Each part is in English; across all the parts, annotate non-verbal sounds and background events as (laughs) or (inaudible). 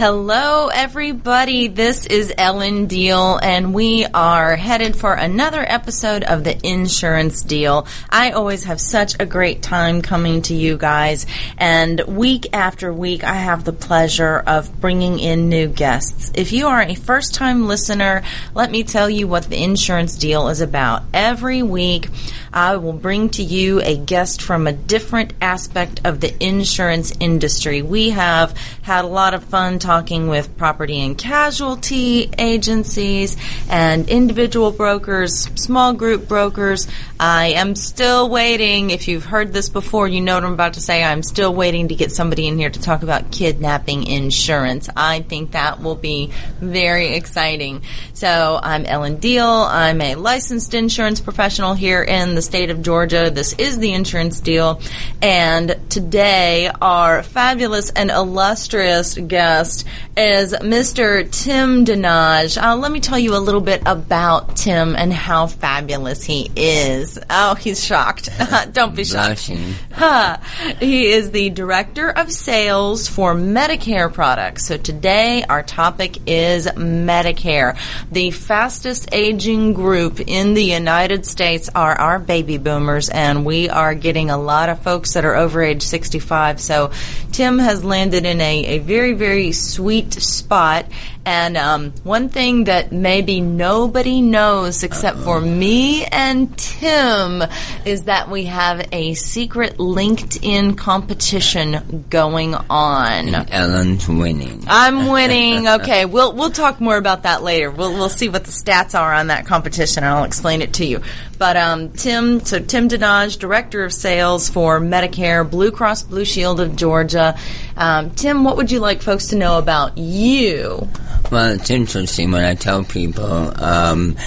Hello, everybody. This is Ellen Deal, and we are headed for another episode of the Insurance Deal. I always have such a great time coming to you guys, and week after week, I have the pleasure of bringing in new guests. If you are a first time listener, let me tell you what the Insurance Deal is about. Every week, I will bring to you a guest from a different aspect of the insurance industry. We have had a lot of fun talking with property and casualty agencies and individual brokers, small group brokers. I am still waiting. If you've heard this before, you know what I'm about to say. I'm still waiting to get somebody in here to talk about kidnapping insurance. I think that will be very exciting. So I'm Ellen Deal. I'm a licensed insurance professional here in the state of Georgia. This is the insurance deal. And today, our fabulous and illustrious guest is Mr. Tim Danaj. Uh, let me tell you a little bit about Tim and how fabulous he is. Oh, he's shocked. (laughs) Don't be shocked. (laughs) Huh. He is the director of sales for Medicare products. So today, our topic is Medicare. The fastest aging group in the United States are our baby boomers, and we are getting a lot of folks that are over age 65. So Tim has landed in a, a very, very sweet spot. And um, one thing that maybe nobody knows except Uh-oh. for me and Tim is that we have a secret LinkedIn competition going on. And Ellen's winning. I'm winning. (laughs) Okay, we'll we'll talk more about that later. We'll we'll see what the stats are on that competition, and I'll explain it to you. But um, Tim, so Tim Danaj, Director of Sales for Medicare, Blue Cross Blue Shield of Georgia. Um, Tim, what would you like folks to know about you? Well, it's interesting when I tell people. Um,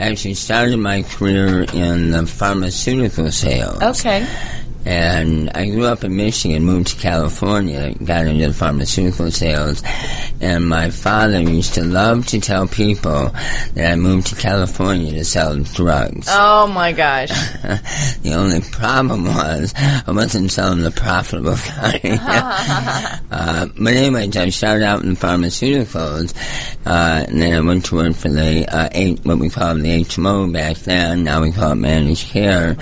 I actually started my career in the pharmaceutical sales. Okay. And I grew up in Michigan, moved to California, got into pharmaceutical sales. And my father used to love to tell people that I moved to California to sell drugs. Oh my gosh. (laughs) the only problem was I wasn't selling the profitable kind. (laughs) uh, but anyway, I started out in pharmaceuticals, uh, and then I went to work for the, uh, eight, what we called the HMO back then. Now we call it managed care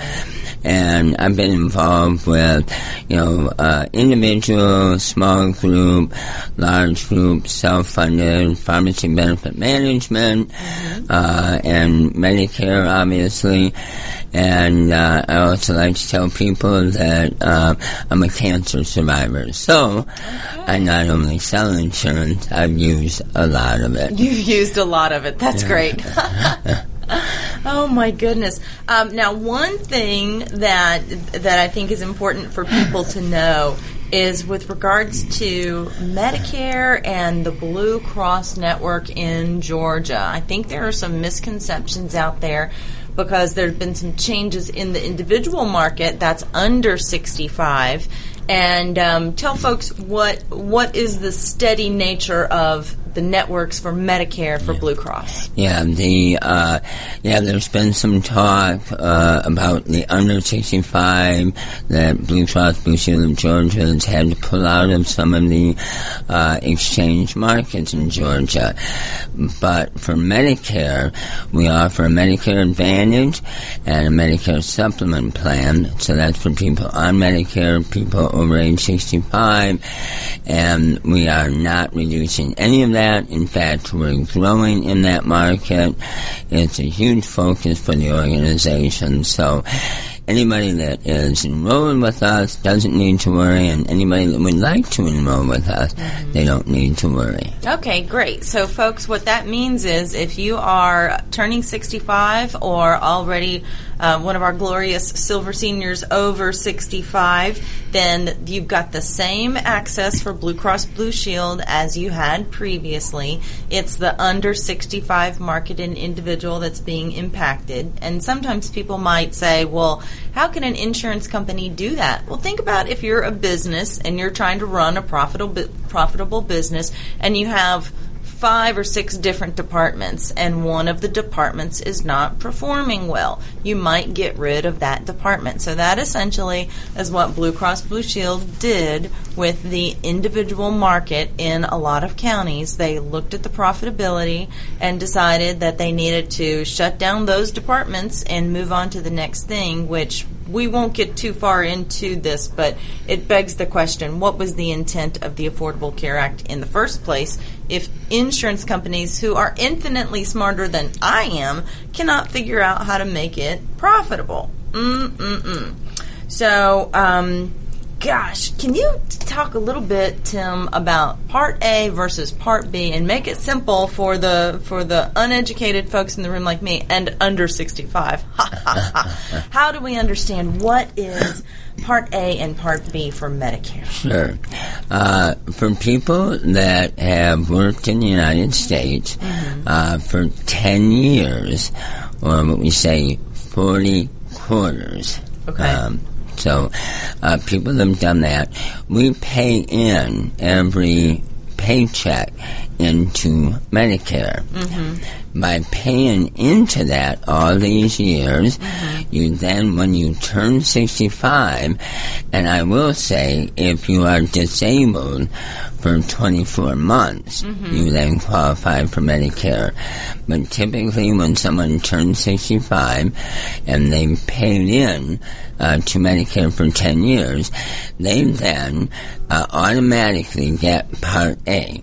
and I've been involved with, you know, uh, individual, small group, large group, self-funded, pharmacy benefit management, uh, and Medicare, obviously. And uh, I also like to tell people that uh, I'm a cancer survivor. So. I not only sell insurance, I've used a lot of it. You've used a lot of it. That's great. (laughs) (laughs) oh my goodness! Um, now, one thing that that I think is important for people to know is with regards to Medicare and the Blue Cross network in Georgia. I think there are some misconceptions out there because there have been some changes in the individual market that's under 65 and um, tell folks what what is the steady nature of the networks for Medicare for yeah. Blue Cross. Yeah, the uh, yeah, there's been some talk uh, about the under 65 that Blue Cross Blue Shield of Georgia has had to pull out of some of the uh, exchange markets in Georgia. But for Medicare, we offer a Medicare Advantage and a Medicare Supplement plan. So that's for people on Medicare, people over age 65, and we are not reducing any of that that. In fact, we're growing in that market. It's a huge focus for the organization. So anybody that is enrolled with us doesn't need to worry, and anybody that would like to enroll with us, mm-hmm. they don't need to worry. Okay, great. So, folks, what that means is if you are turning 65 or already uh, one of our glorious silver seniors over 65, then you've got the same access for Blue Cross Blue Shield as you had previously. It's the under 65 market and individual that's being impacted. And sometimes people might say, well, how can an insurance company do that? Well, think about if you're a business and you're trying to run a profitable profitable business and you have five or six different departments, and one of the departments is not performing well. You might get rid of that department. So that essentially is what Blue Cross Blue Shield did with the individual market in a lot of counties. They looked at the profitability and decided that they needed to shut down those departments and move on to the next thing, which we won't get too far into this, but it begs the question what was the intent of the Affordable Care Act in the first place if insurance companies who are infinitely smarter than I am cannot figure out how to make it profitable? Mm-mm-mm. So, um, gosh, can you talk a little bit, Tim, about Part A versus Part B, and make it simple for the for the uneducated folks in the room like me and under sixty five? (laughs) How do we understand what is Part A and Part B for Medicare? Sure. Uh, for people that have worked in the United States Mm-hmm. uh, for 10 years, or what we say 40 quarters. Okay. So uh, people have done that, we pay in every paycheck into Medicare. By paying into that all these years, you then, when you turn 65, and I will say, if you are disabled for 24 months, you then qualify for Medicare. But typically, when someone turns 65 and they paid in uh, to Medicare for 10 years, they then uh, automatically get Part A.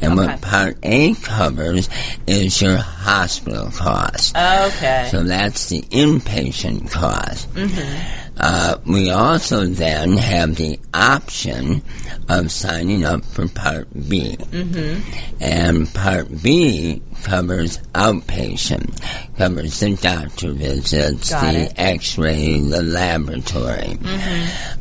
And Okay. what Part A covers is your hospital cost. Okay. So that's the inpatient cost. Mm-hmm. Uh, we also then have the option of signing up for Part B. And Part B covers outpatient, covers the doctor visits, Got the it. x-ray, the laboratory.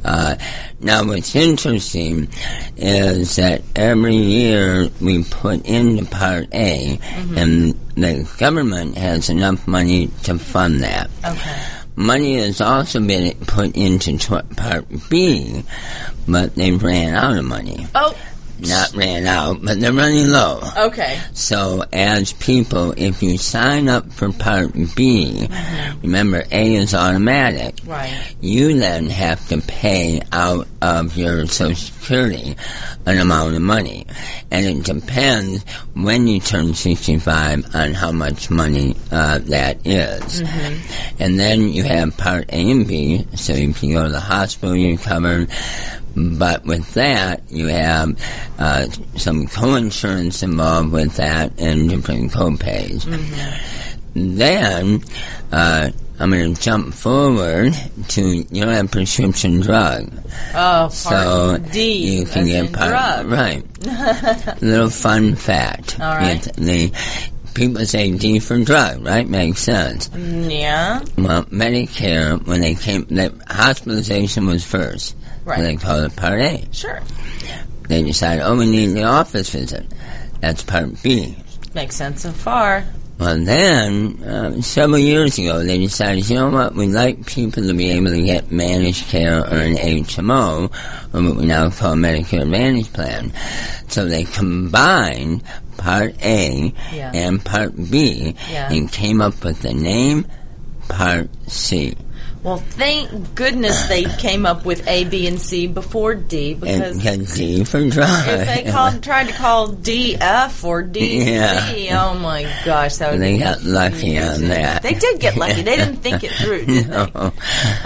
Uh, now what's interesting is that every year we put into Part A and the government has enough money to fund that. okay. Money has also been put into Part B, but they ran out of money. Oh, Not ran out, but they're running low. okay. So, as people, if you sign up for Part B, remember A is automatic. Right. You then have to pay out of your Social Security an amount of money. And it depends when you turn 65 on how much money uh, that is. And then you have Part A and B, so if you go to the hospital, you're covered. But with that, you have uh, some co-insurance involved with that and different co-pays. Then, uh, I'm going to jump forward to you don't have prescription drug, Oh, so D. you can get part drug. right. (laughs) Little fun fact. All right. The people say D for drug, right? Makes sense. Yeah. Well, Medicare when they came, the hospitalization was first. Right. They called it Part A. Sure. They decide, oh, we need the office visit. That's Part B. Makes sense so far. Well, then, uh, several years ago, they decided, you know what, we'd like people to be able to get managed care or an HMO, or what we now call Medicare Advantage Plan. So they combined Part A Yeah. and Part B Yeah. and came up with the name Part C. Well, thank goodness they came up with A, B, and C before D And because D for drug. if they called, tried to call D F or D C, Yeah. oh my gosh, that would they be got lucky on that. They did get lucky. They didn't think it through, did they? (laughs)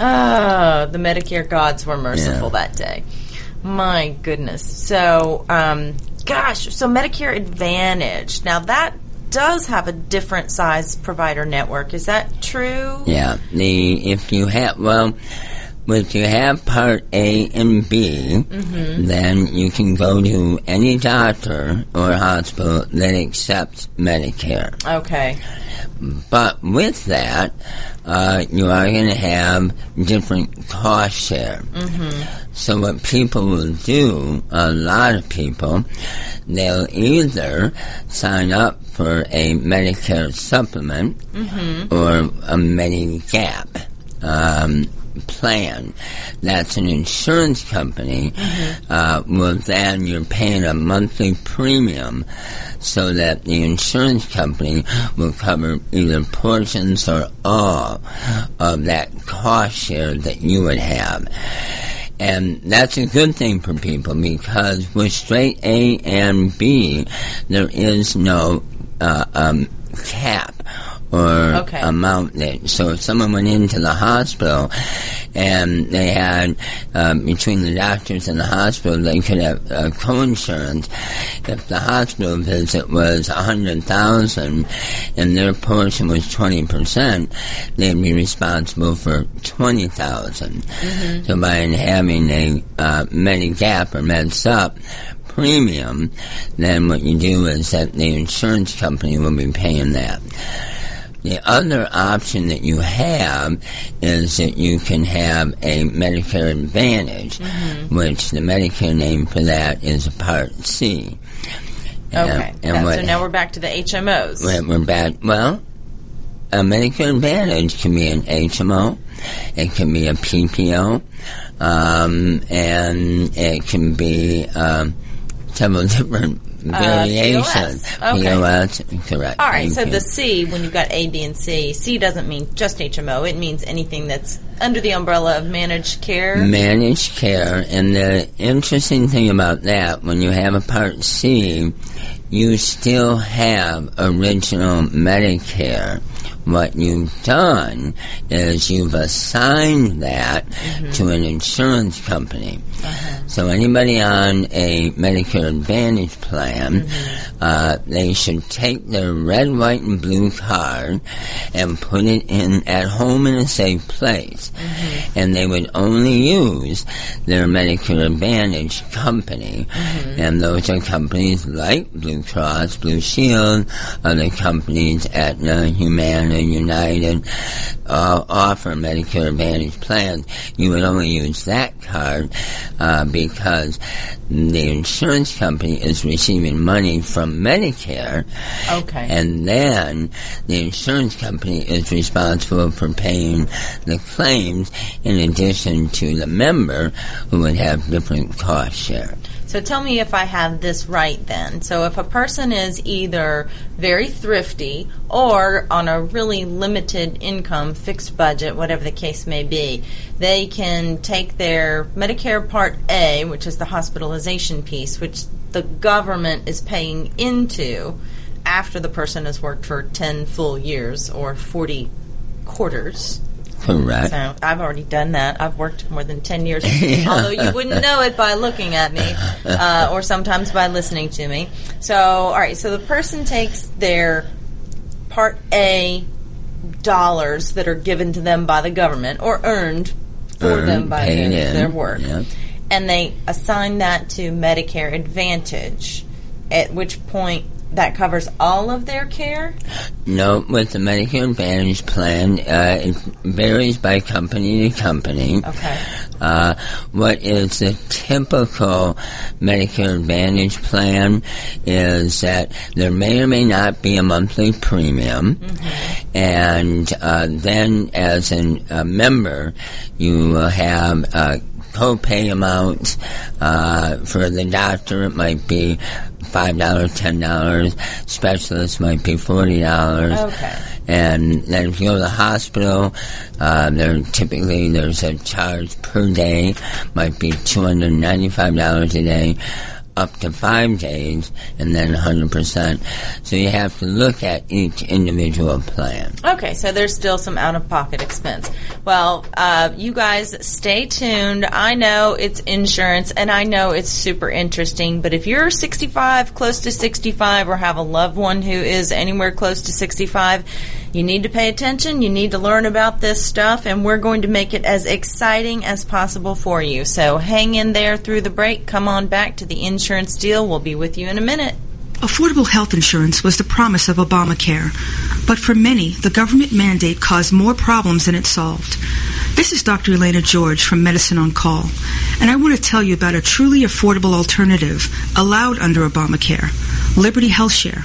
Oh, the Medicare gods were merciful Yeah. that day. My goodness. So, um, gosh, so Medicare Advantage. Now that does have a different size provider network. Is that true? Yeah, the if you have well, if you have Part A and B, then you can go to any doctor or hospital that accepts Medicare. Okay. But with that, uh, you are going to have different cost share. So what people will do, a lot of people, they'll either sign up for a Medicare supplement or a Medigap. Um, plan that's an insurance company, uh, well, then you're paying a monthly premium so that the insurance company will cover either portions or all of that cost share that you would have. And that's a good thing for people because with straight A and B, there is no uh, um, cap or Okay. amount that. So if someone went into the hospital and they had um, between the doctors and the hospital, they could have uh, co-insurance. If the hospital visit was a hundred thousand and their portion was twenty percent, they'd be responsible for twenty So by having a uh, Medigap or MedSup premium, then what you do is that the insurance company will be paying that. The other option that you have is that you can have a Medicare Advantage, which the Medicare name for that is a Part C. Okay. and Yeah, what so now we're back to the HMOs. we're, we're back. Well, a Medicare Advantage can be an HMO, it can be a PPO, um, and it can be um, several (laughs) different Uh, variations. POS. Okay. POS, correct. All right, Thank so you. the C, when you've got A, B, and C, C doesn't mean just HMO. It means anything that's under the umbrella of managed care. managed care, and the interesting thing about that, when you have a Part C, you still have original Medicare. What you've done is you've assigned that mm-hmm. to an insurance company. Uh-huh. So anybody on a Medicare Advantage plan, mm-hmm. uh, they should take their red, white, and blue card and put it in at home in a safe place, mm-hmm. and they would only use their Medicare Advantage company, and those are companies like Blue Cross, Blue Shield, other companies, at Aetna, Humana, United, uh, offer Medicare Advantage plans. You would only use that card uh, because the insurance company is receiving money from Medicare, Okay. and then the insurance company is responsible for paying the claims in addition to the member who would have different cost share. So tell me if I have this right then. So if a person is either very thrifty or on a really limited income, fixed budget, whatever the case may be, they can take their Medicare Part A, which is the hospitalization piece, which the government is paying into after the person has worked for 10 full years or 40 quarters. Correct. So I've already done that. I've worked more than 10 years, (laughs) (laughs) although you wouldn't know it by looking at me uh, or sometimes by listening to me. So, all right, so the person takes their Part A dollars that are given to them by the government or earned for Earned, them by their, their work. yeah. And they assign that to Medicare Advantage, at which point that covers all of their care? No, with the Medicare Advantage plan, uh, it varies by company to company. Okay. Uh, what is the typical Medicare Advantage plan is that there may or may not be a monthly premium, and uh, then as an, a member, you will have uh, copay amounts uh, for the doctor. It might be five dollars, ten dollars. Specialist might be forty dollars. Okay. And then if you go to the hospital, uh, there typically there's a charge per day, might be two hundred ninety-five dollars a day, up to five days, and then hundred percent. So you have to look at each individual plan. Okay, so there's still some out of pocket expense. Well, uh, you guys stay tuned. I know it's insurance and I know it's super interesting, but if you're 65, close to 65, or have a loved one who is anywhere close to 65, you need to pay attention. You need to learn about this stuff, and we're going to make it as exciting as possible for you. So hang in there through the break. Come on back to the insurance deal. We'll be with you in a minute. Affordable health insurance was the promise of Obamacare, but for many, the government mandate caused more problems than it solved. This is Dr. Elena George from Medicine on Call, and I want to tell you about a truly affordable alternative allowed under Obamacare Liberty Health Share.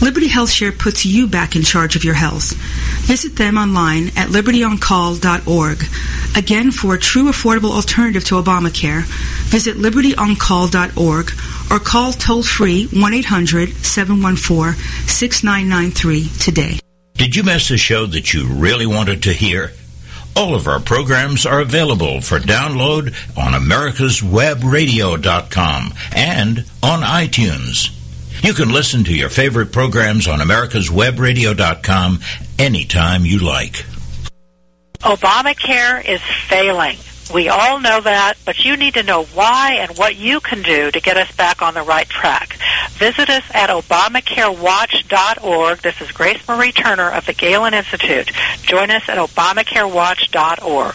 Liberty HealthShare puts you back in charge of your health. Visit them online at libertyoncall.org. Again, for a true affordable alternative to Obamacare, visit libertyoncall.org or call toll free 1 800 714 6993 today. Did you miss a show that you really wanted to hear? All of our programs are available for download on americaswebradio.com and on iTunes. You can listen to your favorite programs on americaswebradio.com anytime you like. Obamacare is failing. We all know that, but you need to know why and what you can do to get us back on the right track. Visit us at ObamacareWatch.org. This is Grace Marie Turner of the Galen Institute. Join us at ObamacareWatch.org.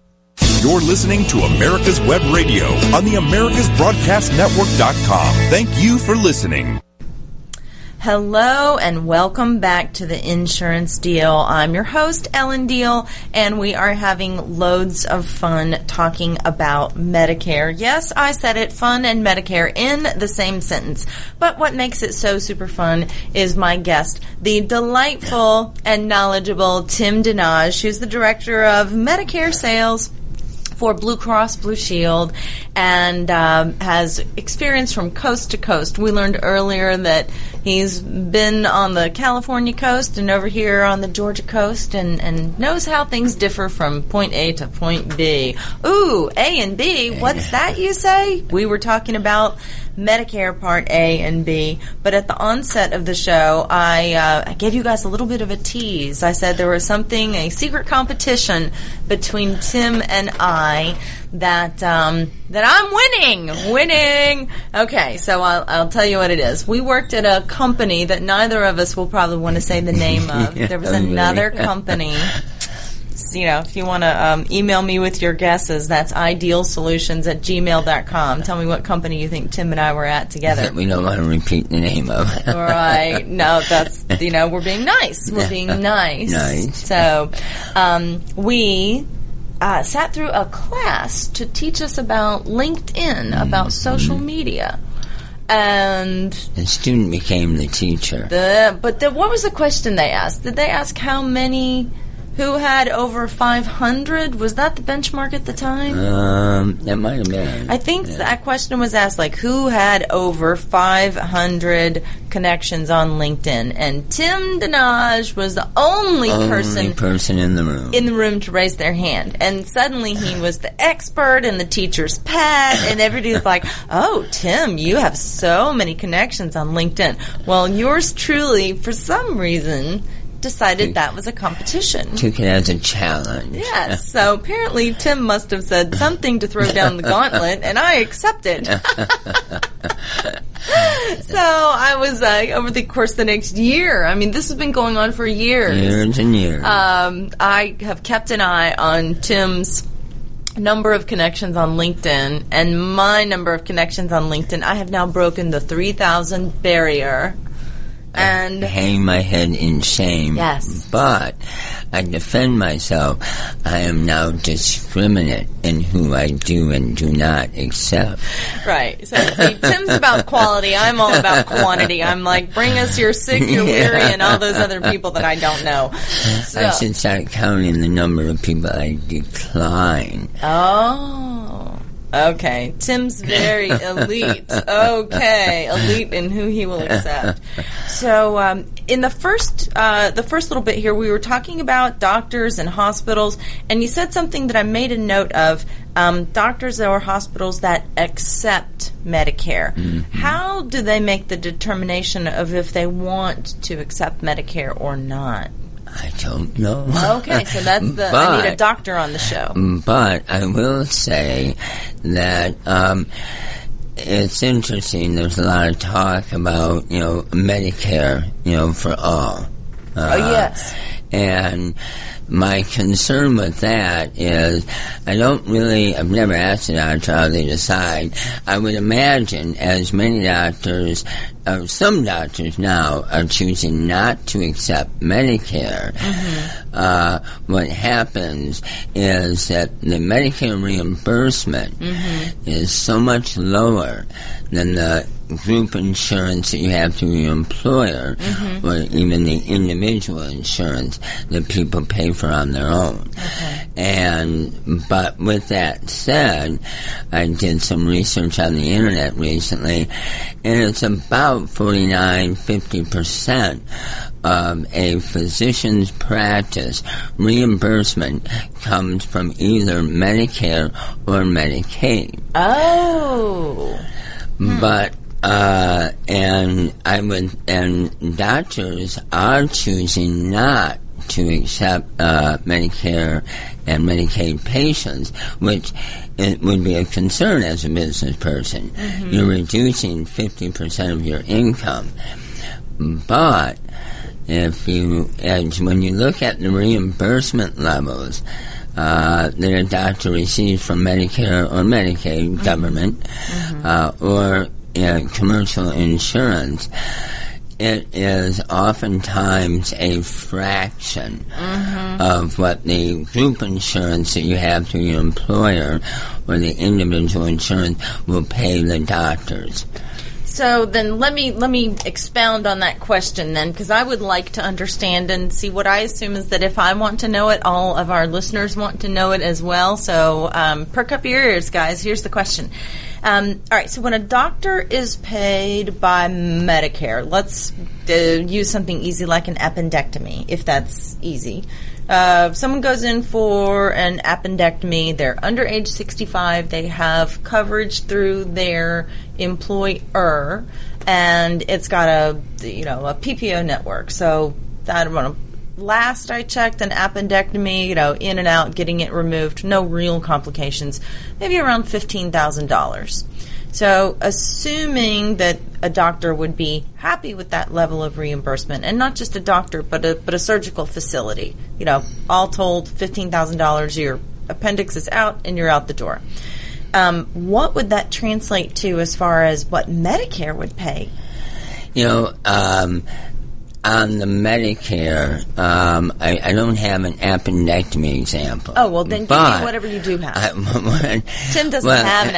You're listening to America's Web Radio on the AmericasBroadcastNetwork.com. Thank you for listening. Hello and welcome back to the Insurance Deal. I'm your host, Ellen Deal, and we are having loads of fun talking about Medicare. Yes, I said it, fun and Medicare in the same sentence. But what makes it so super fun is my guest, the delightful and knowledgeable Tim Danaj, who's the director of Medicare sales for Blue Cross Blue Shield and um, has experience from coast to coast. We learned earlier that he's been on the California coast and over here on the Georgia coast and, and knows how things differ from point A to point B. Ooh, A and B, what's that you say? We were talking about Medicare Part A and B. But at the onset of the show, I, uh, I gave you guys a little bit of a tease. I said there was something, a secret competition between Tim and I that um, that I'm winning, winning. Okay, so I'll, I'll tell you what it is. We worked at a company that neither of us will probably want to say the name of. (laughs) There was another company (laughs) you know, if you want to um, email me with your guesses, that's idealsolutions at gmail.com. Tell me what company you think Tim and I were at together. we don't want to repeat the name of. right. No, that's, you know, we're being nice. We're (laughs) being nice. Nice. So, um, we uh, sat through a class to teach us about LinkedIn, about social media. And The student became the teacher. the but the, what was the question they asked? Did they ask how many who had over 500? Was that the benchmark at the time? Um, that might have been. I think that question was asked like who had over 500 connections on LinkedIn, and Tim Danaj was the only, only person person in the room. in the room to raise their hand. And suddenly he was the expert and the teacher's pet, and everybody was like, "Oh, Tim, you have so many connections on LinkedIn." Well, yours truly, for some reason. Decided that was a competition. Took it as a challenge. Yes. So apparently Tim must have said something to throw down the gauntlet, and I accepted. (laughs) so I was uh, over the course of the next year. I mean, this has been going on for years. Years and years. Um, I have kept an eye on Tim's number of connections on LinkedIn and my number of connections on LinkedIn. I have now broken the 3,000 barrier. And hang my head in shame. Yes. But I defend myself. I am now discriminate in who I do and do not accept. Right. So see, Tim's about (laughs) quality. I'm all about quantity. I'm like, bring us your sick, your weary, and all those other people that I don't know. So, I should start counting the number of people I decline. oh. Okay, Tim's very (laughs) elite. Okay, elite in who he will accept. So, um, in the first uh, the first little bit here, we were talking about doctors and hospitals, and you said something that I made a note of: um, doctors or hospitals that accept Medicare. How do they make the determination of if they want to accept Medicare or not? I don't know. Okay, so that's the I need a doctor on the show. But I will say that um, it's interesting. There's a lot of talk about you know Medicare, you know, for all. Uh, oh yes. And my concern with that is I don't really, I've never asked a doctor how they decide. I would imagine as many doctors, uh, some doctors now are choosing not to accept Medicare. Uh, what happens is that the Medicare reimbursement is so much lower than the group insurance that you have through your employer mm-hmm. or even the individual insurance that people pay for on their own. And but with that said, I did some research on the internet recently and it's about 49 50% of a physician's practice reimbursement comes from either Medicare or Medicaid. Oh. But uh, and I would and doctors are choosing not to accept uh, Medicare and Medicaid patients, which it would be a concern as a business person. You're reducing fifty percent of your income, but if you as when you look at the reimbursement levels uh, that a doctor receives from Medicare or Medicaid government uh, or uh, commercial insurance, it is oftentimes a fraction of what the group insurance that you have through your employer or the individual insurance will pay the doctors. So then let me let me expound on that question then because I would like to understand and see what I assume is that if I want to know it, all of our listeners want to know it as well. So um, perk up your ears, guys. Here's the question. Um, all right, so when a doctor is paid by Medicare, let's uh, use something easy like an appendectomy, if that's easy. Uh, someone goes in for an appendectomy, they're under age 65, they have coverage through their employer, and it's got a you know a PPO network. So don't know. Last I checked, an appendectomy, you know, in and out, getting it removed, no real complications, maybe around fifteen thousand dollars. So, assuming that a doctor would be happy with that level of reimbursement, and not just a doctor, but a but a surgical facility, you know, all told, fifteen thousand dollars, your appendix is out, and you're out the door. Um, what would that translate to as far as what Medicare would pay? You know, um, on the Medicare, um, I, I don't have an appendectomy example. Oh well, then give me whatever you do have. I, (laughs) Tim doesn't well, have an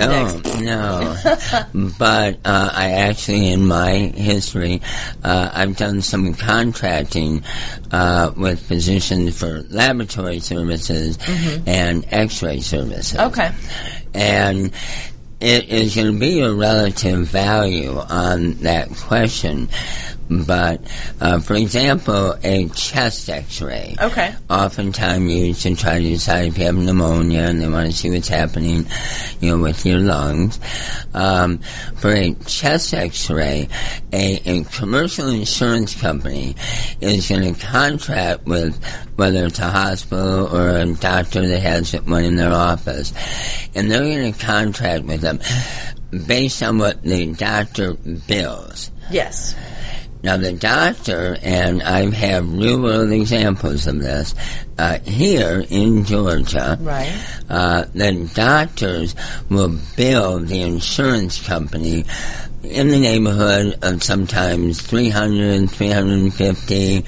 appendix. I don't, no. (laughs) but uh, I actually, in my history, uh, I've done some contracting uh, with physicians for laboratory services and X-ray services. Mm-hmm. Okay. And it is going to be a relative value on that question. But, uh, for example, a chest x-ray. Okay. Oftentimes used to try to decide if you have pneumonia and they want to see what's happening, you know, with your lungs. Um, for a chest x-ray, a, a commercial insurance company is going to contract with whether it's a hospital or a doctor that has one in their office, and they're going to contract with them based on what the doctor bills. Yes. Now, the doctor, and I have real world examples of this, uh, here in Georgia, Right. uh, the doctors will bill the insurance company in the neighborhood of sometimes 300 350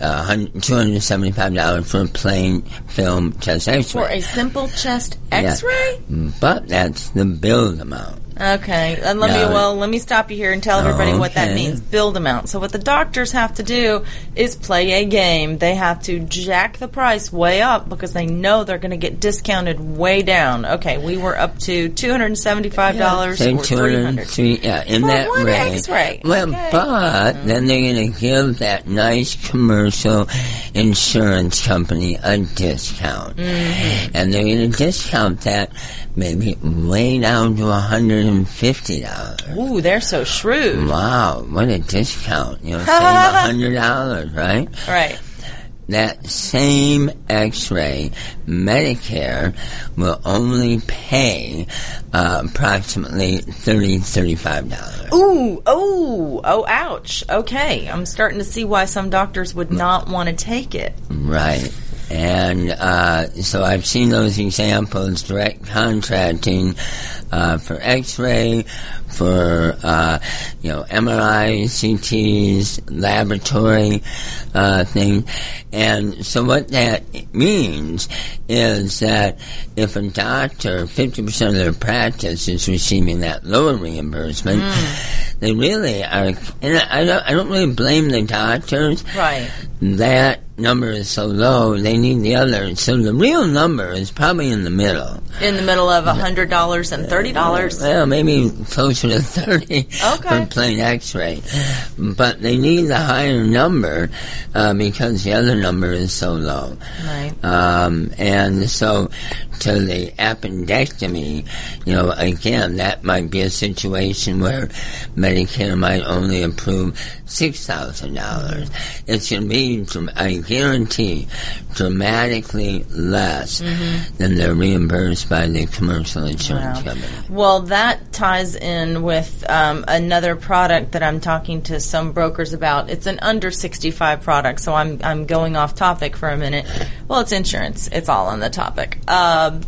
uh, hun- $275 for a plain film chest x-ray. For a simple chest X-ray. But that's the billed amount. Okay, and let me well let me stop you here and tell everybody what that means. Build amount. So what the doctors have to do is play a game. They have to jack the price way up because they know they're going to get discounted way down. Okay, we were up to two hundred and seventy-five dollars Say or three hundred. 203, yeah, in For that one range. X-ray. Well, Okay. but then they're going to give that nice commercial insurance company a discount. Mm-hmm. And they're going to discount that maybe way down to $150. Ooh, they're so shrewd. Wow, what a discount. You know, save (laughs) $100, right? Right. that same x-ray medicare will only pay uh, approximately $30, $35 Ooh, oh, oh, ouch. Okay, I'm starting to see why some doctors would not want to take it. right and uh, so I've seen those examples, direct contracting uh, for X-ray, for uh, you know MRI, CTs, laboratory uh, thing, and so what that means is that if a doctor, fifty percent of their practice is receiving that lower reimbursement, they really are. And I don't, I don't really blame the doctors Right. that number is so low, they need the other. So the real number is probably in the middle. In the middle of $100 and $30. Well, maybe closer to 30 Okay. for plain x-ray. But they need the higher number uh, because the other number is so low. Right. Um, and so to the appendectomy, you know, again, that might be a situation where Medicare might only approve $6,000. It's going to be, dram- I guarantee, dramatically less than they're reimbursed by the commercial insurance Wow. company. Well, that ties in with um, another product that I'm talking to some brokers about. It's an under 65 product, so I'm I'm going off topic for a minute. Well, it's insurance. It's all on the topic. Um,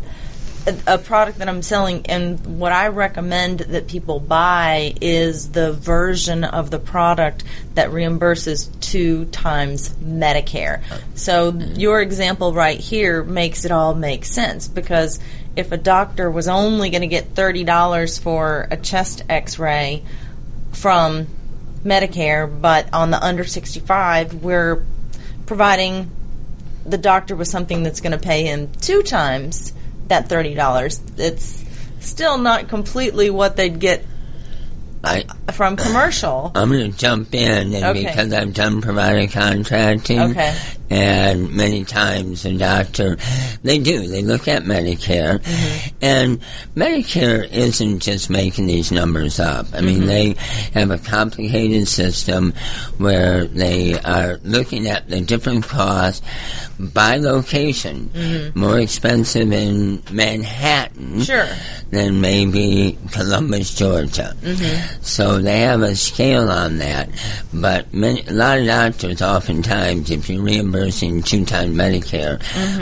a, product that I'm selling, and what I recommend that people buy is the version of the product that reimburses two times Medicare. So your example right here makes it all make sense because if a doctor was only going to get thirty dollars for a chest X-ray from Medicare, but on the under sixty-five, we're providing the doctor with something that's going to pay him two times that thirty dollars. It's still not completely what they'd get I, from commercial. I'm going to jump in, and Okay. because I've done provider contracting, Okay. and many times the doctor, they do, they look at Medicare, Mm-hmm. and Medicare isn't just making these numbers up. I mean, Mm-hmm. they have a complicated system where they are looking at the different costs by location. More expensive in Manhattan Mm-hmm. Sure. than maybe Columbus, Georgia. So they have a scale on that. But many, a lot of doctors, oftentimes, if you're reimbursing two times Medicare,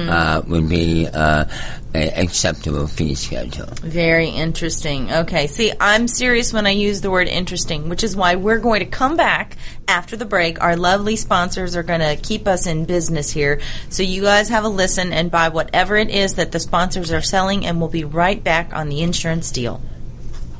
uh, would be uh, acceptable fee schedule. Very interesting. Okay, see, I'm serious when I use the word interesting, which is why we're going to come back after the break. Our lovely sponsors are going to keep us in business here. So you guys have a listen and buy whatever it is that the sponsors are selling, and we'll be right back on the insurance deal.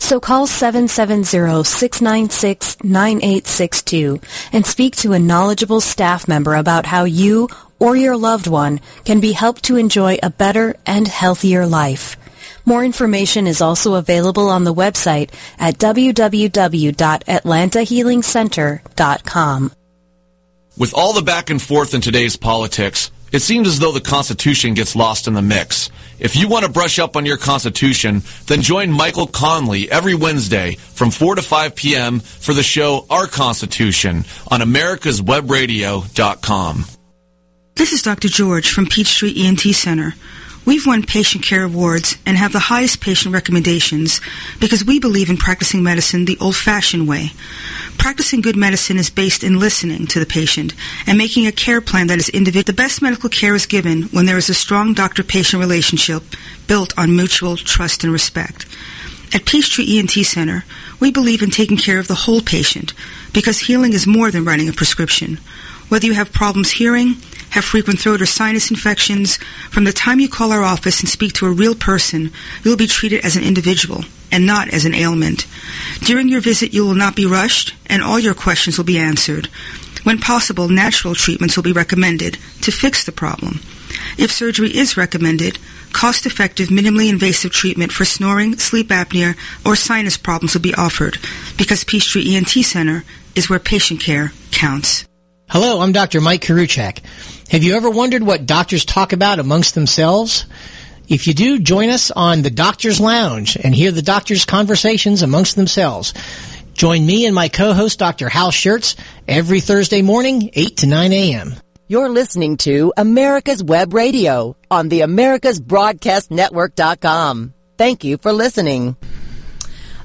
So call 770-696-9862 and speak to a knowledgeable staff member about how you or your loved one can be helped to enjoy a better and healthier life. More information is also available on the website at www.atlantahealingcenter.com. With all the back and forth in today's politics, it seems as though the Constitution gets lost in the mix. If you want to brush up on your Constitution, then join Michael Conley every Wednesday from 4 to 5 p.m. for the show Our Constitution on americaswebradio.com. This is Dr. George from Peachtree ENT Center. We've won patient care awards and have the highest patient recommendations because we believe in practicing medicine the old-fashioned way. Practicing good medicine is based in listening to the patient and making a care plan that is individual. The best medical care is given when there is a strong doctor-patient relationship built on mutual trust and respect. At Peachtree ENT Center, we believe in taking care of the whole patient because healing is more than writing a prescription. Whether you have problems hearing, have frequent throat or sinus infections, from the time you call our office and speak to a real person, you'll be treated as an individual and not as an ailment. During your visit, you will not be rushed and all your questions will be answered. When possible, natural treatments will be recommended to fix the problem. If surgery is recommended, cost-effective, minimally invasive treatment for snoring, sleep apnea, or sinus problems will be offered because Peachtree ENT Center is where patient care counts. Hello, I'm Dr. Mike Karuchak. Have you ever wondered what doctors talk about amongst themselves? If you do, join us on the Doctor's Lounge and hear the doctors' conversations amongst themselves. Join me and my co-host, Dr. Hal Scherz, every Thursday morning, 8 to 9 a.m. You're listening to America's Web Radio on the AmericasBroadcastNetwork.com. Thank you for listening.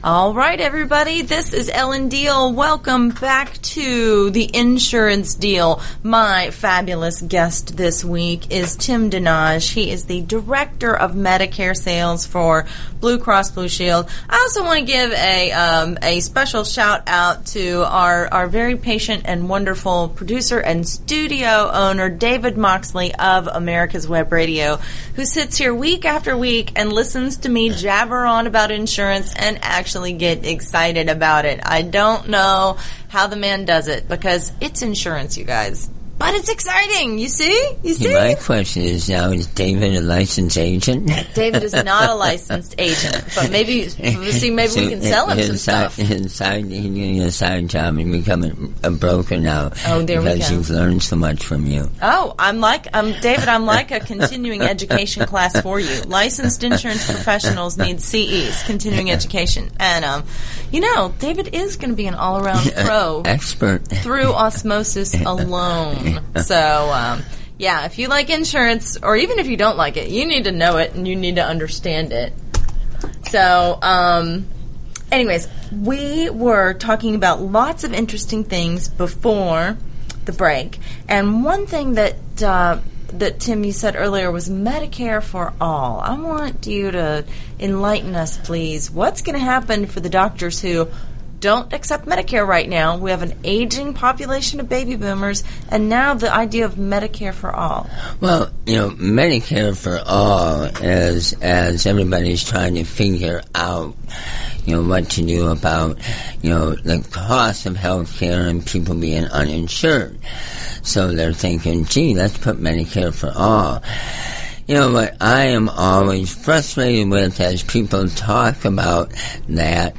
All right, everybody. This is Ellen Deal. Welcome back to the insurance deal. My fabulous guest this week is Tim Danaj. He is the director of Medicare sales for Blue Cross Blue Shield. I also want to give a um, a special shout out to our our very patient and wonderful producer and studio owner David Moxley of America's Web Radio, who sits here week after week and listens to me jabber on about insurance and actually get excited about it. I don't know how the man does it because it's insurance, you guys. But it's exciting. You see? You see? My question is now: Is David a licensed agent? (laughs) David is not a licensed (laughs) agent, but maybe see. Maybe So we can sell him some side, stuff. His side, he's doing a side job and becoming a broker now. Oh, there we because go. he's learned so much from you. Oh, I'm like, um, David, I'm like a continuing (laughs) education class for you. Licensed insurance professionals need CEs, continuing education. And, um, you know, David is going to be an all around pro Expert. through osmosis alone. (laughs) So, um, yeah, if you like insurance, or even if you don't like it, you need to know it and you need to understand it. So, um, anyways, we were talking about lots of interesting things before the break, and one thing that uh, that Tim you said earlier was Medicare for all. I want you to enlighten us, please. What's going to happen for the doctors who don't accept Medicare right now? We have an aging population of baby boomers, and now the idea of Medicare for all. Well, you know, Medicare for all, is as everybody's trying to figure out, you know, what to do about, you know, the cost of health care and people being uninsured. So they're thinking, gee, let's put Medicare for all. You know what I am always frustrated with as people talk about that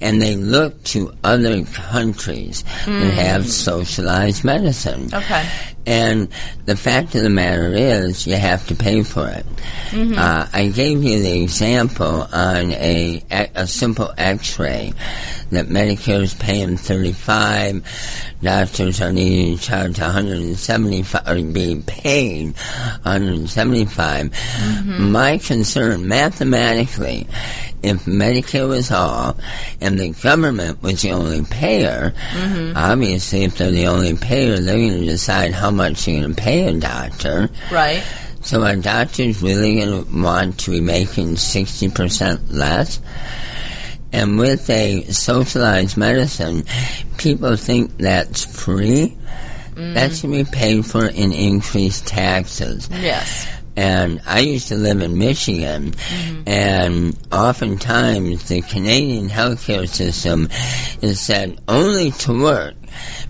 and they look to other countries that hmm. have socialized medicine. Okay. And the fact of the matter is, you have to pay for it. Uh, I gave you the example on a a simple X-ray that Medicare is paying 35, doctors are needing to charge 175 or being paid 175. My concern, mathematically, if Medicare was all and the government was the only payer, mm-hmm. obviously if they're the only payer, they're going to decide how much they're going to pay a doctor. Right. So are doctors really going to want to be making 60% less? And with a socialized medicine, people think that's free. That mm. should be paid for in increased taxes. Yes. And I used to live in Michigan, mm-hmm. and oftentimes the Canadian healthcare system is set only to work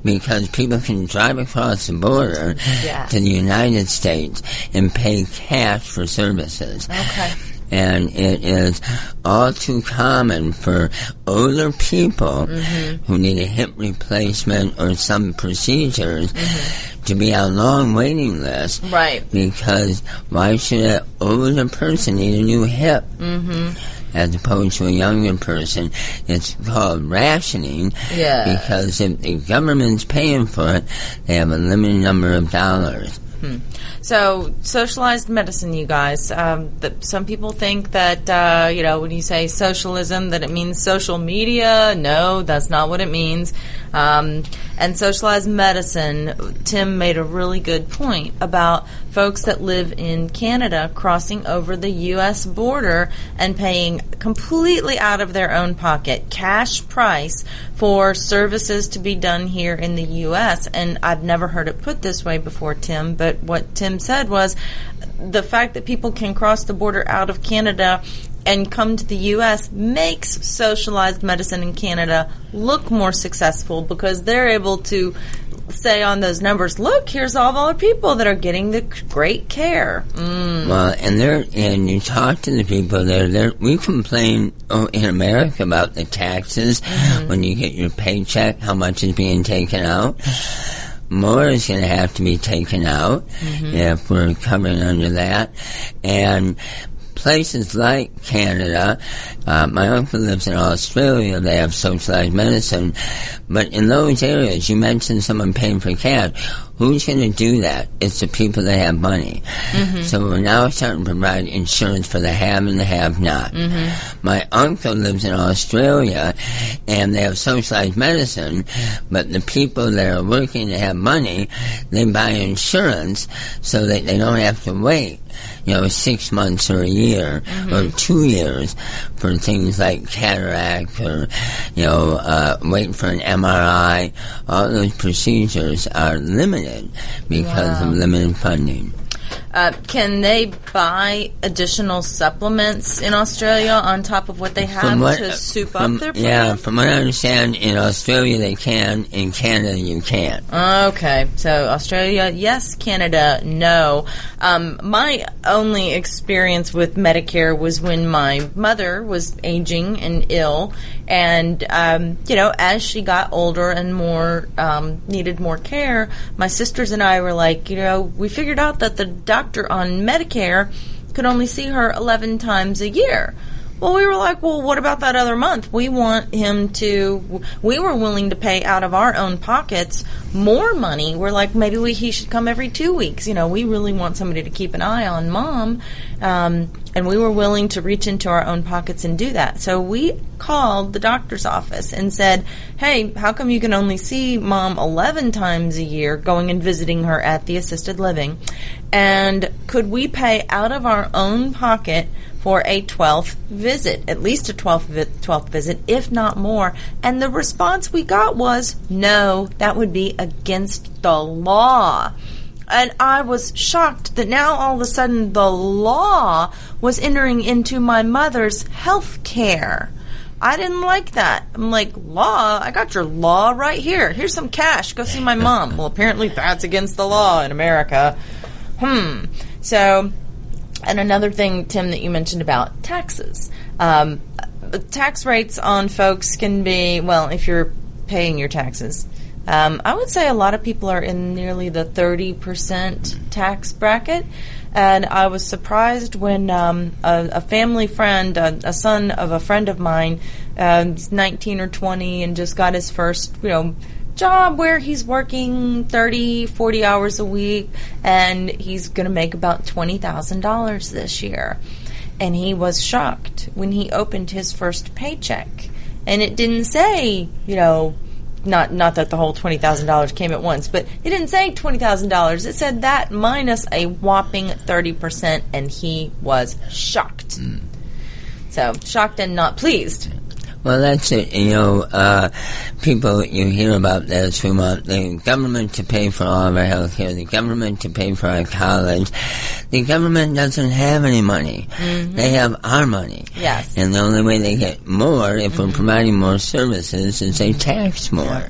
because people can drive across the border Yes. to the United States and pay cash for services. Okay. And it is all too common for older people who need a hip replacement or some procedures to be on long waiting lists Right. because why should an older person need a new hip? Mm-hmm. As opposed to a younger person, it's called rationing. Yes. Because if the government's paying for it, they have a limited number of dollars. Hmm. So, socialized medicine, you guys. Um, that some people think that uh, you know when you say socialism that it means social media. No, that's not what it means. Um, and socialized medicine. Tim made a really good point about folks that live in Canada crossing over the U.S. border and paying completely out of their own pocket, cash price for services to be done here in the U.S. And I've never heard it put this way before, Tim. But what Tim said was the fact that people can cross the border out of Canada and come to the U.S. makes socialized medicine in Canada look more successful because they're able to say on those numbers, look, here's all the other people that are getting the great care. Mm. Well, and they're, and you talk to the people there. There, we complain oh, in America about the taxes Mm-hmm. when you get your paycheck, how much is being taken out. More is going to have to be taken out Mm-hmm. if we're covering under that, and places like Canada. Uh, my uncle lives in Australia. They have socialized medicine, but in those areas, you mentioned someone paying for cash. Who's going to do that? It's the people that have money. Mm-hmm. So we're now starting to provide insurance for the have and the have not. Mm-hmm. My uncle lives in Australia, and they have socialized medicine, but the people that are working to have money, they buy insurance so that they don't have to wait you know, six months or a year mm-hmm. or two years for things like cataract or, you know, uh, waiting for an MRI. All those procedures are limited because of limited funding. Uh, can they buy additional supplements in Australia on top of what they have to soup from- up their yeah, from what I understand, in Australia they can, in Canada you can't. Okay, so Australia, yes. Canada, no. Um, my only experience with Medicare was when my mother was aging and ill, and um, you know, as she got older and more um, needed more care, my sisters and I were like, you know, we figured out that the doctor on Medicare could only see her eleven times a year. Well, we were like, well, what about that other month? We want him to. We were willing to pay out of our own pockets more money. We're like, maybe we, he should come every two weeks. You know, we really want somebody to keep an eye on mom, um, and we were willing to reach into our own pockets and do that. So we called the doctor's office and said, "Hey, how come you can only see mom eleven times a year, going and visiting her at the assisted living, and could we pay out of our own pocket?" For a 12th visit, at least a 12th, vi- 12th visit, if not more. And the response we got was, no, that would be against the law. And I was shocked that now all of a sudden the law was entering into my mother's health care. I didn't like that. I'm like, law? I got your law right here. Here's some cash. Go see my mom. well, apparently that's against the law in America. Hmm. So, and another thing, Tim, that you mentioned about taxes. Um, uh, tax rates on folks can be, well, if you're paying your taxes, um, I would say a lot of people are in nearly the 30% tax bracket. And I was surprised when um, a, a family friend, a, a son of a friend of mine, he's 19 or 20 and just got his first, you know, job where he's working 30, 40 hours a week and he's going to make about $20,000 this year. And he was shocked when he opened his first paycheck. And it didn't say, you know, not not that the whole twenty thousand dollars came at once, but it didn't say twenty thousand dollars. It said that minus a whopping thirty percent, and he was shocked. Mm. So shocked and not pleased. Well, that's it. You know, uh, people, you hear about this who want the government to pay for all of our health care, the government to pay for our college. The government doesn't have any money. They have our money. Yes. And the only way they get more, if we're providing more services, is they tax more.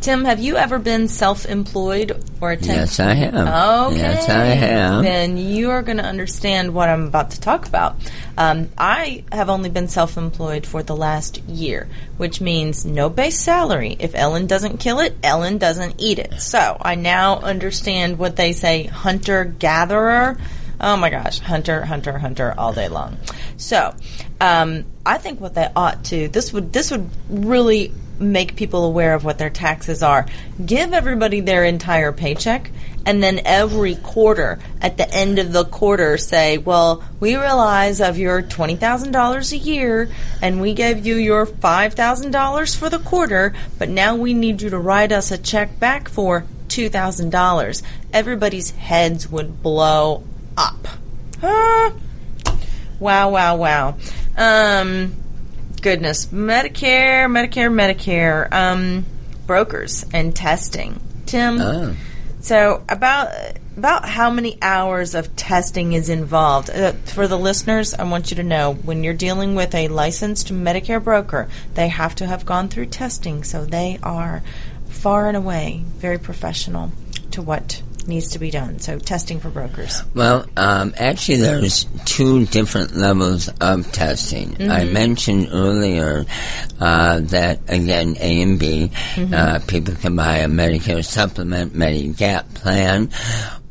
Tim, have you ever been self-employed or attempt? Yes, I have. Okay. Yes, I have. Then you are going to understand what I'm about to talk about. Um, I have only been self-employed for the last year, which means no base salary. If Ellen doesn't kill it, Ellen doesn't eat it. So I now understand what they say, hunter-gatherer. Oh my gosh, hunter, hunter, hunter all day long. So, um, I think what they ought to this would this would really make people aware of what their taxes are. Give everybody their entire paycheck and then every quarter at the end of the quarter say, well, we realize of your $20,000 a year and we gave you your $5,000 for the quarter, but now we need you to write us a check back for $2,000. Everybody's heads would blow up. Ah. Wow, wow, wow. Um, goodness. Medicare, Medicare, Medicare. Um, brokers and testing. Tim, Oh. so about about how many hours of testing is involved uh, for the listeners? I want you to know when you're dealing with a licensed Medicare broker, they have to have gone through testing, so they are far and away very professional to what needs to be done. So testing for brokers. Well, um, actually, there's two different levels of testing. I Mhm. mentioned earlier uh, that again, A and B, Mhm. uh, people can buy a Medicare supplement, Medigap plan,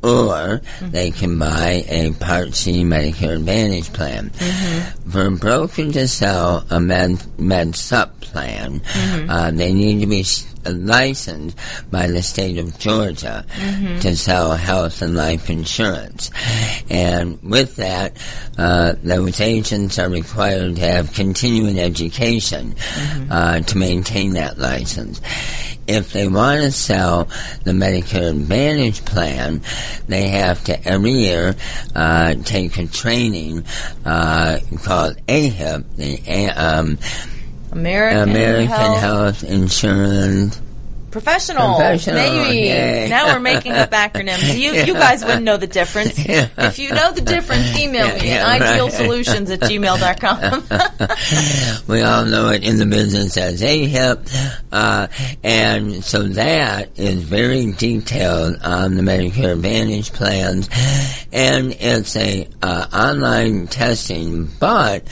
or they can buy a Part C Medicare Advantage plan. For a broker to sell a Med Med Sup plan, Mhm. uh, they need to be licensed by the state of Georgia Mhm. to sell health and life insurance. And with that, uh, those agents are required to have continuing education uh, to maintain that license. If they want to sell the Medicare Advantage plan, they have to every year uh, take a training uh, called AHIP, the um, American, American Health Health Insurance Professional, Professional, maybe. yay. Now we're making up acronyms. (laughs) You, you guys wouldn't know the difference. (laughs) If you know the difference, (laughs) email Yeah, me yeah, at right. idealsolutions at gmail.com. we all know it in the business as AHIP, uh, and so that is very detailed on the Medicare Advantage plans, and it's a uh, online testing, but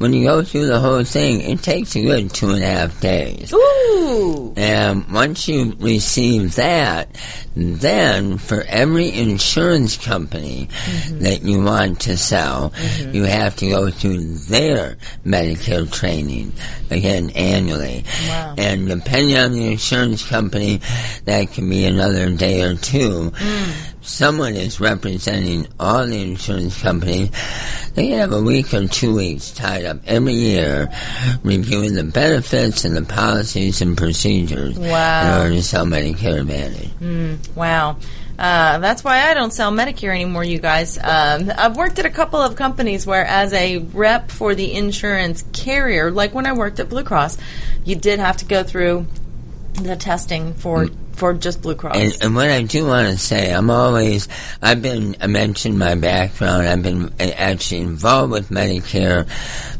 when you go through the whole thing, it takes a good two and a half days. Ooh! And once you receive that, then for every insurance company mm-hmm. that you want to sell, mm-hmm. you have to go through their Medicare training, again, annually. Wow. And depending on the insurance company, that can be another day or two. Mm. Someone is representing all the insurance companies. They have a week or two weeks tied up every year reviewing the benefits and the policies and procedures Wow. in order to sell Medicare Advantage. Mm, wow. Uh, that's why I don't sell Medicare anymore, you guys. Um, I've worked at a couple of companies where, as a rep for the insurance carrier, like when I worked at Blue Cross, you did have to go through the testing for for just Blue Cross. And, and what I do want to say, I'm always, I've been, I mentioned my background, I've been uh, actually involved with Medicare,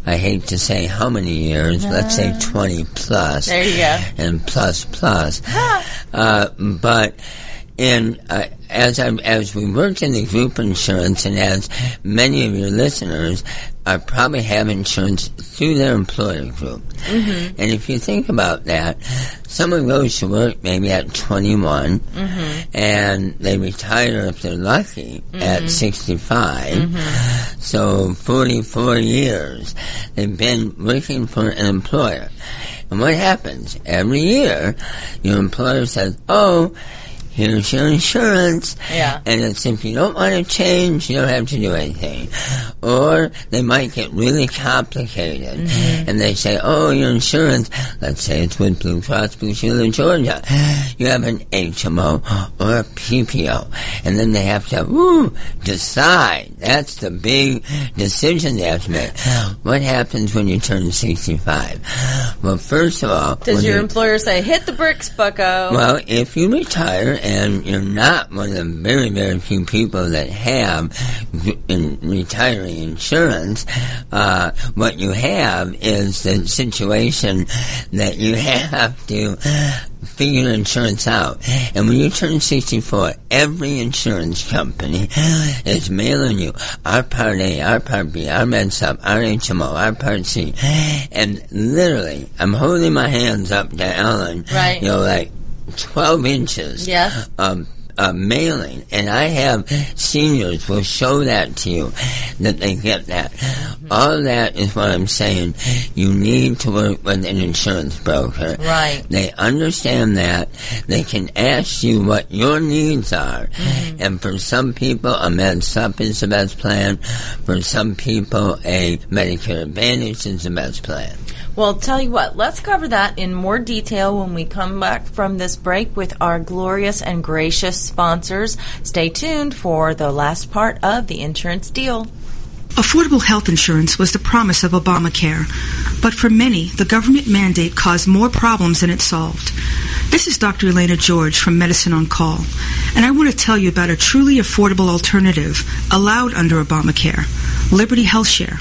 I hate to say how many years, let's say 20 plus. There you go. And plus plus. (laughs) uh, but and uh, as I, as we worked in the group insurance and as many of your listeners are probably have insurance through their employer group. Mhm. And if you think about that, someone goes to work maybe at 21 Mhm. and they retire if they're lucky Mhm. at 65. So 44 years they've been working for an employer. And what happens? Every year your employer says, oh, here's your insurance. Yeah. And it's if you don't want to change, you don't have to do anything. Or they might get really complicated. Mm-hmm. And they say, oh, your insurance, let's say it's with Blue Cross Blue Shield of Georgia. You have an HMO or a PPO. And then they have to, woo, decide. That's the big decision they have to make. What happens when you turn 65? Well, first of all, Does your you- employer say, hit the bricks, bucko? well, if you retire and you're not one of the very, very few people that have in retiring insurance, uh, what you have is the situation that you have to figure insurance out. And when you turn 64, every insurance company is mailing you our Part A, our Part B, our MedSup, our HMO, our Part C. And literally, I'm holding my hands up to Ellen, Right. you know, like 12 inches Yes. of uh, mailing, and I have seniors will show that to you that they get that. All that is what I'm saying. You need to work with an insurance broker. Right. They understand that. They can ask you what your needs are. And for some people, a Med Sup is the best plan. For some people, a Medicare Advantage is the best plan. Well, tell you what, let's cover that in more detail when we come back from this break with our glorious and gracious sponsors. Stay tuned for the last part of the insurance deal. Affordable health insurance was the promise of Obamacare, but for many, the government mandate caused more problems than it solved. This is Dr. Elena George from Medicine on Call, and I want to tell you about a truly affordable alternative allowed under Obamacare, Liberty Health Share.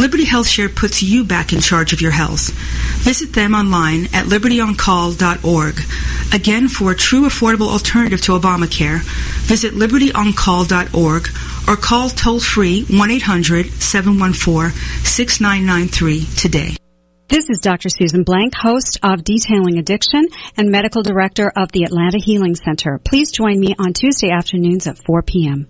Liberty Health Share puts you back in charge of your health. Visit them online at libertyoncall.org. Again, for a true affordable alternative to Obamacare, visit libertyoncall.org or call toll free 1 800 714 6993 today. This is Dr. Susan Blank, host of Detailing Addiction and medical director of the Atlanta Healing Center. Please join me on Tuesday afternoons at 4 p.m.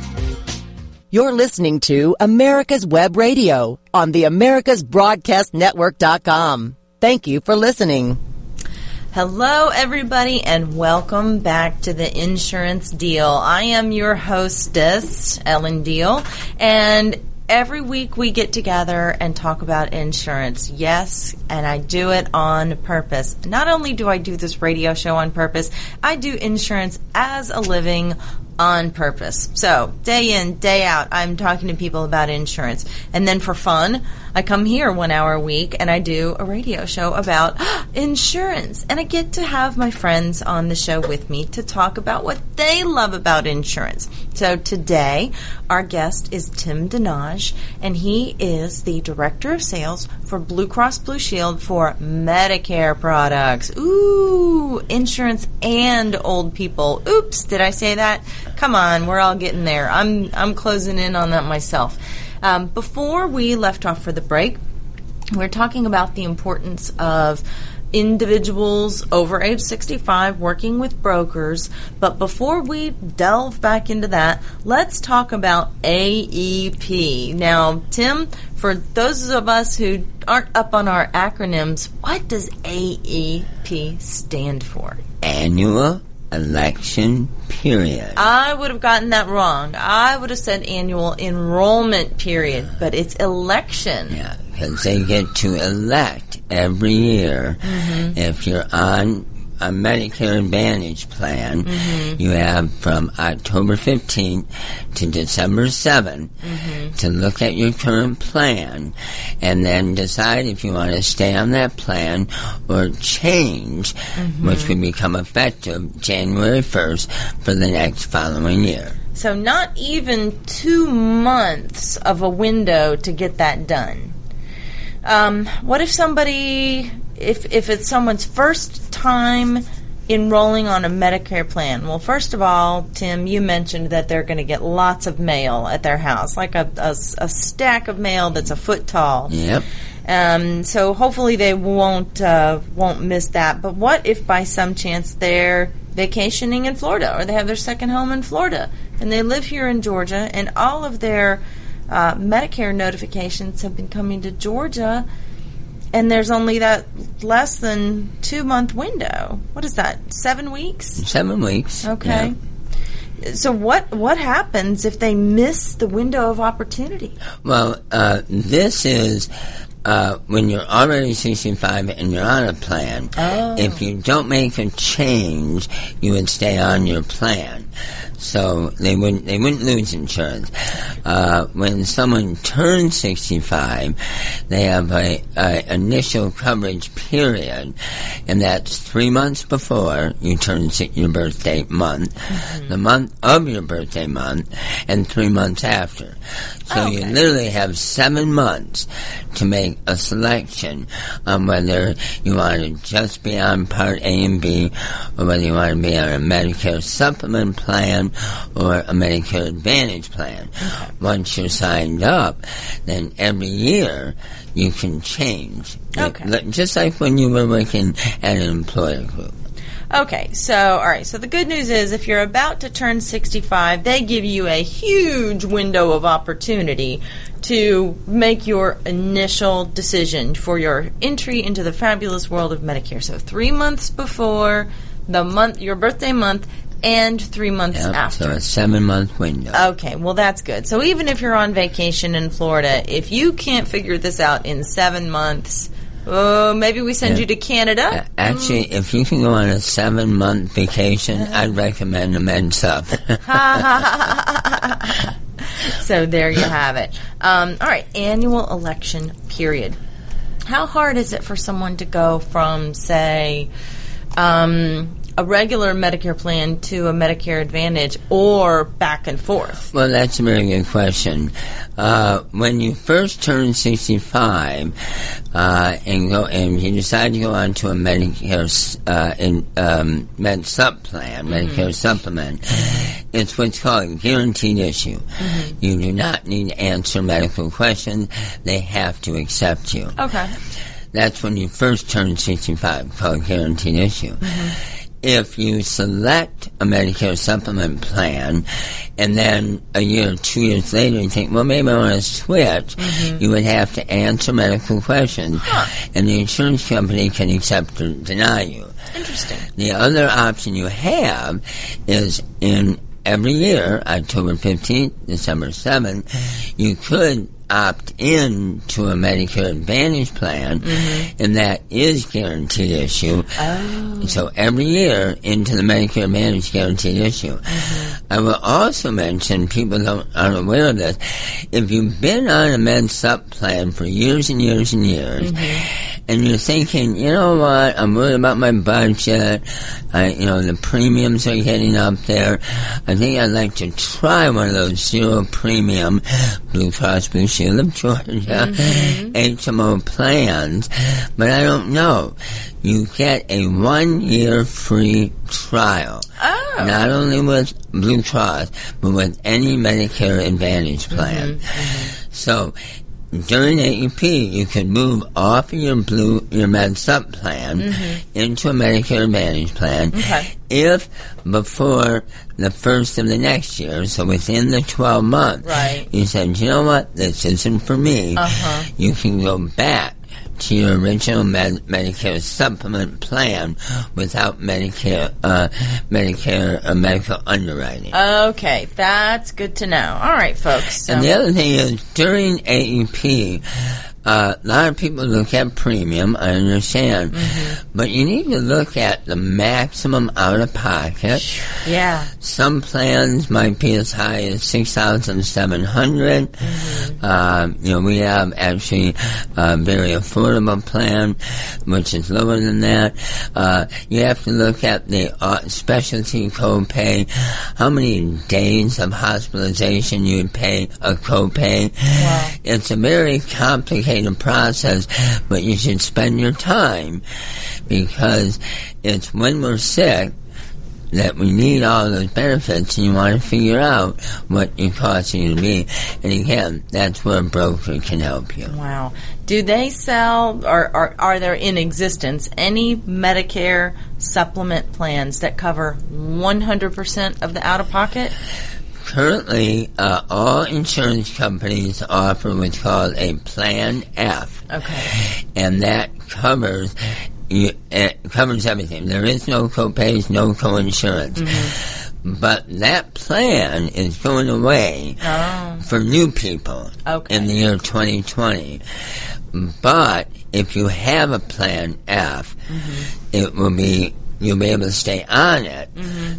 You're listening to America's Web Radio on the AmericasBroadcastNetwork.com. Thank you for listening. Hello, everybody, and welcome back to the Insurance Deal. I am your hostess, Ellen Deal, and every week we get together and talk about insurance. Yes, and I do it on purpose. Not only do I do this radio show on purpose, I do insurance as a living on purpose. So, day in, day out, I'm talking to people about insurance. And then for fun, I come here one hour a week and I do a radio show about (gasps) insurance. And I get to have my friends on the show with me to talk about what they love about insurance. So today, our guest is Tim Danaj, and he is the Director of Sales for Blue Cross Blue Shield for Medicare products. Ooh, insurance and old people. Oops, did I say that? Come on, we're all getting there. I'm I'm closing in on that myself. Um, before we left off for the break, we're talking about the importance of individuals over age 65 working with brokers. But before we delve back into that, let's talk about AEP. Now, Tim, for those of us who aren't up on our acronyms, what does AEP stand for? Annual election period. I would have gotten that wrong. I would have said annual enrollment period, but it's election. Yeah, because they get to elect every year. Mhm. If you're on a Medicare Advantage plan, Mhm. you have from October 15th to December 7th Mhm. to look at your current plan and then decide if you want to stay on that plan or change, Mhm. which would become effective January 1st for the next following year. So not even two months of a window to get that done. Um, what if somebody, if if it's someone's first time enrolling on a Medicare plan? Well, first of all, Tim, you mentioned that they're going to get lots of mail at their house, like a a stack of mail that's a foot tall. Yep. Um, so hopefully they won't uh, won't miss that. But what if by some chance they're vacationing in Florida or they have their second home in Florida and they live here in Georgia and all of their uh, Medicare notifications have been coming to Georgia and there's only that less than two month window. What is that? Seven weeks? Seven weeks. Okay. so what what happens if they miss the window of opportunity? Well, uh, this is uh, when you're already 65 and you're on a plan. Oh. If you don't make a change, you would stay on your plan. So they wouldn't they wouldn't lose insurance. Uh, when someone turns 65, they have a, a initial coverage period, and that's three months before you turn your birthday month, the month of your birthday month, and three months after. So you literally have seven months to make a selection on whether you want to just be on Part A and B, or whether you want to be on a Medicare supplement plan or a Medicare Advantage plan. Once you're signed up, then every year you can change. Okay. Just like when you were working at an employer group. Okay, so all right. So the good news is, if you're about to turn 65, they give you a huge window of opportunity to make your initial decision for your entry into the fabulous world of Medicare. So three months before the month, your birthday month, and three months Yep, after. So a seven month window. Okay, well that's good. So even if you're on vacation in Florida, if you can't figure this out in seven months, oh, maybe we send Yeah. you to Canada. Actually, if you can go on a seven month vacation, I'd recommend a Med Sup. (laughs) so there you have it. Um, all right, annual election period. How hard is it for someone to go from, say, um, a regular Medicare plan to a Medicare Advantage, or back and forth? Well, that's a very good question. Uh, when you first turn 65 uh, and go and you decide to go on to a Medicare uh, in, um, Med Sup plan, Medicare supplement, it's what's called a guaranteed issue. You do not need to answer medical questions; they have to accept you. Okay. That's when you first turn 65, called guaranteed issue. If you select a Medicare supplement plan and then a year or two years later you think, well, maybe I want to switch, mm-hmm. you would have to answer medical questions and the insurance company can accept or deny you. Interesting. The other option you have is in every year, October 15th, December 7th, mm-hmm. you could opt in to a Medicare Advantage plan, mm-hmm. and that is guaranteed issue. Oh. So every year into the Medicare Advantage guaranteed issue. Mm-hmm. I will also mention, people don't, aren't aware of this, if you've been on a Med Sup plan for years and years and years, mm-hmm. And you're thinking, you know what, I'm worried about my budget, I, you know, the premiums are getting up there, I think I'd like to try one of those zero premium Blue Cross Blue Shield of Georgia mm-hmm. HMO plans, but I don't know. You get a one year free trial. Oh. Not only with Blue Cross, but with any Medicare Advantage plan. Mm-hmm. Mm-hmm. So, during AEP, you can move off your blue, your Med Sup plan into a Medicare Advantage plan Okay. if before the first of the next year, so within the 12 months, Right. you said, you know what, this isn't for me, Uh-huh. you can go back to your original med- Medicare supplement plan without Medicare, uh, Medicare, uh, medical underwriting. Okay, that's good to know. All right, folks. So, And the other thing is, during AEP, uh, a lot of people look at premium, I understand, but you need to look at the maximum out of pocket. yeah. Some plans might be as high as 6700 Um, You know, we have actually a very affordable plan, which is lower than that. Uh, you have to look at the uh, specialty copay, how many days of hospitalization you pay a copay. It's a very complicated process, but you should spend your time because it's when we're sick that we need all those benefits and you want to figure out what it costs you to be. And again, that's where a broker can help you. Wow. Do they sell, or, or are there in existence any Medicare supplement plans that cover 100% of the out of pocket? Currently, uh, all insurance companies offer what's called a Plan F. Okay. And that covers you, it covers everything. There is no copays, no coinsurance. Mm-hmm. but that plan is going away Oh. for new people in the year 2020. But if you have a plan F, mm-hmm. it will be you'll be able to stay on it,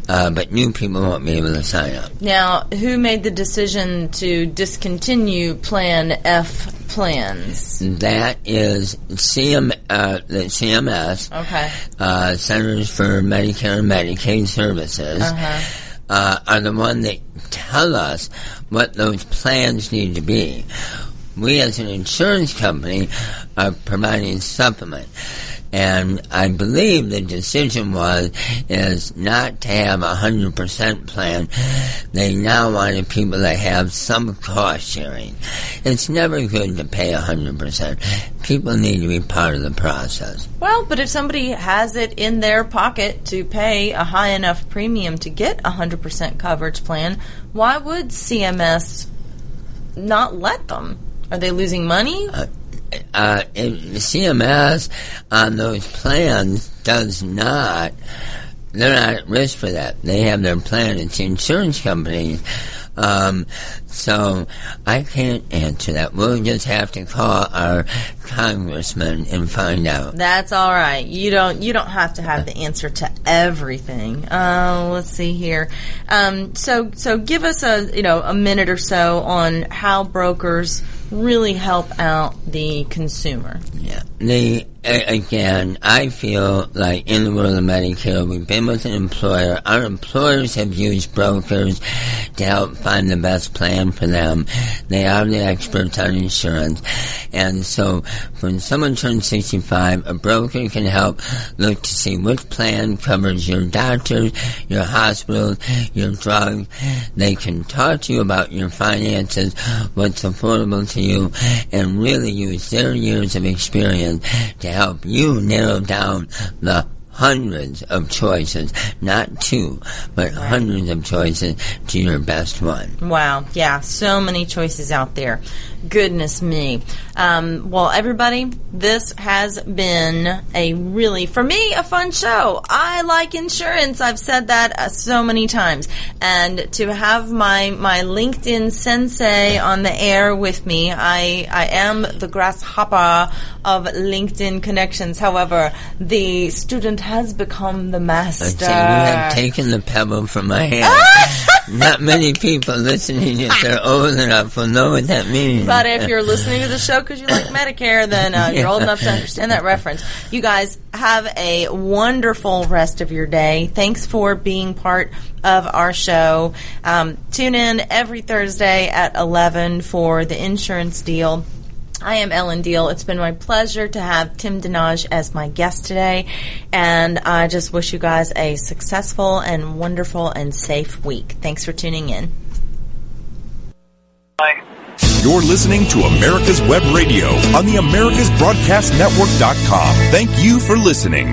uh, but new people won't be able to sign up. Now, who made the decision to discontinue Plan F plans? That is CM, uh, the CMS, Okay. uh, Centers for Medicare and Medicaid Services, Uh-huh. uh, are the one that tell us what those plans need to be. We as an insurance company are providing supplement. And I believe the decision was is not to have a hundred percent plan. They now wanted people to have some cost sharing. It's never good to pay a hundred percent. People need to be part of the process. Well, but if somebody has it in their pocket to pay a high enough premium to get a 100% coverage plan, why would CMS not let them? Are they losing money? uh, it, CMS on those plans does not. They're not at risk for that. They have their plan. It's insurance companies. Um, so I can't answer that. We'll just have to call our congressman and find out. That's all right. You don't you don't have to have the answer to everything. Uh, let's see here. Um, so so give us a you know a minute or so on how brokers really help out the consumer. Yeah. The again, I feel like in the world of Medicare, we've been with an employer. Our employers have used brokers to help find the best plan for them. They are the experts on insurance, and so when someone turns sixty-five, a broker can help look to see which plan covers your doctors, your hospitals, your drugs. They can talk to you about your finances, what's affordable to you, and really use their years of experience to help you narrow down the hundreds of choices, not two, but hundreds of choices to your best one. Wow, yeah, so many choices out there. Goodness me. Um, well, everybody, this has been a really, for me, a fun show. I like insurance. I've said that uh, so many times. And to have my, my LinkedIn sensei on the air with me, I, I am the grasshopper of LinkedIn connections. However, the student has become the master. say you have taken the pebble from my (laughs) hand. Not many people listening, if they're (laughs) old enough, will know what that means. But if you're listening to the show because you like Medicare, then uh, you're old enough to understand that reference. You guys have a wonderful rest of your day. Thanks for being part of our show. Um, tune in every Thursday at 11 for the insurance deal. I am Ellen Deal. It's been my pleasure to have Tim Danaj as my guest today, and I just wish you guys a successful and wonderful and safe week. Thanks for tuning in. Bye. You're listening to America's Web Radio on the AmericasBroadcastNetwork.com. Thank you for listening.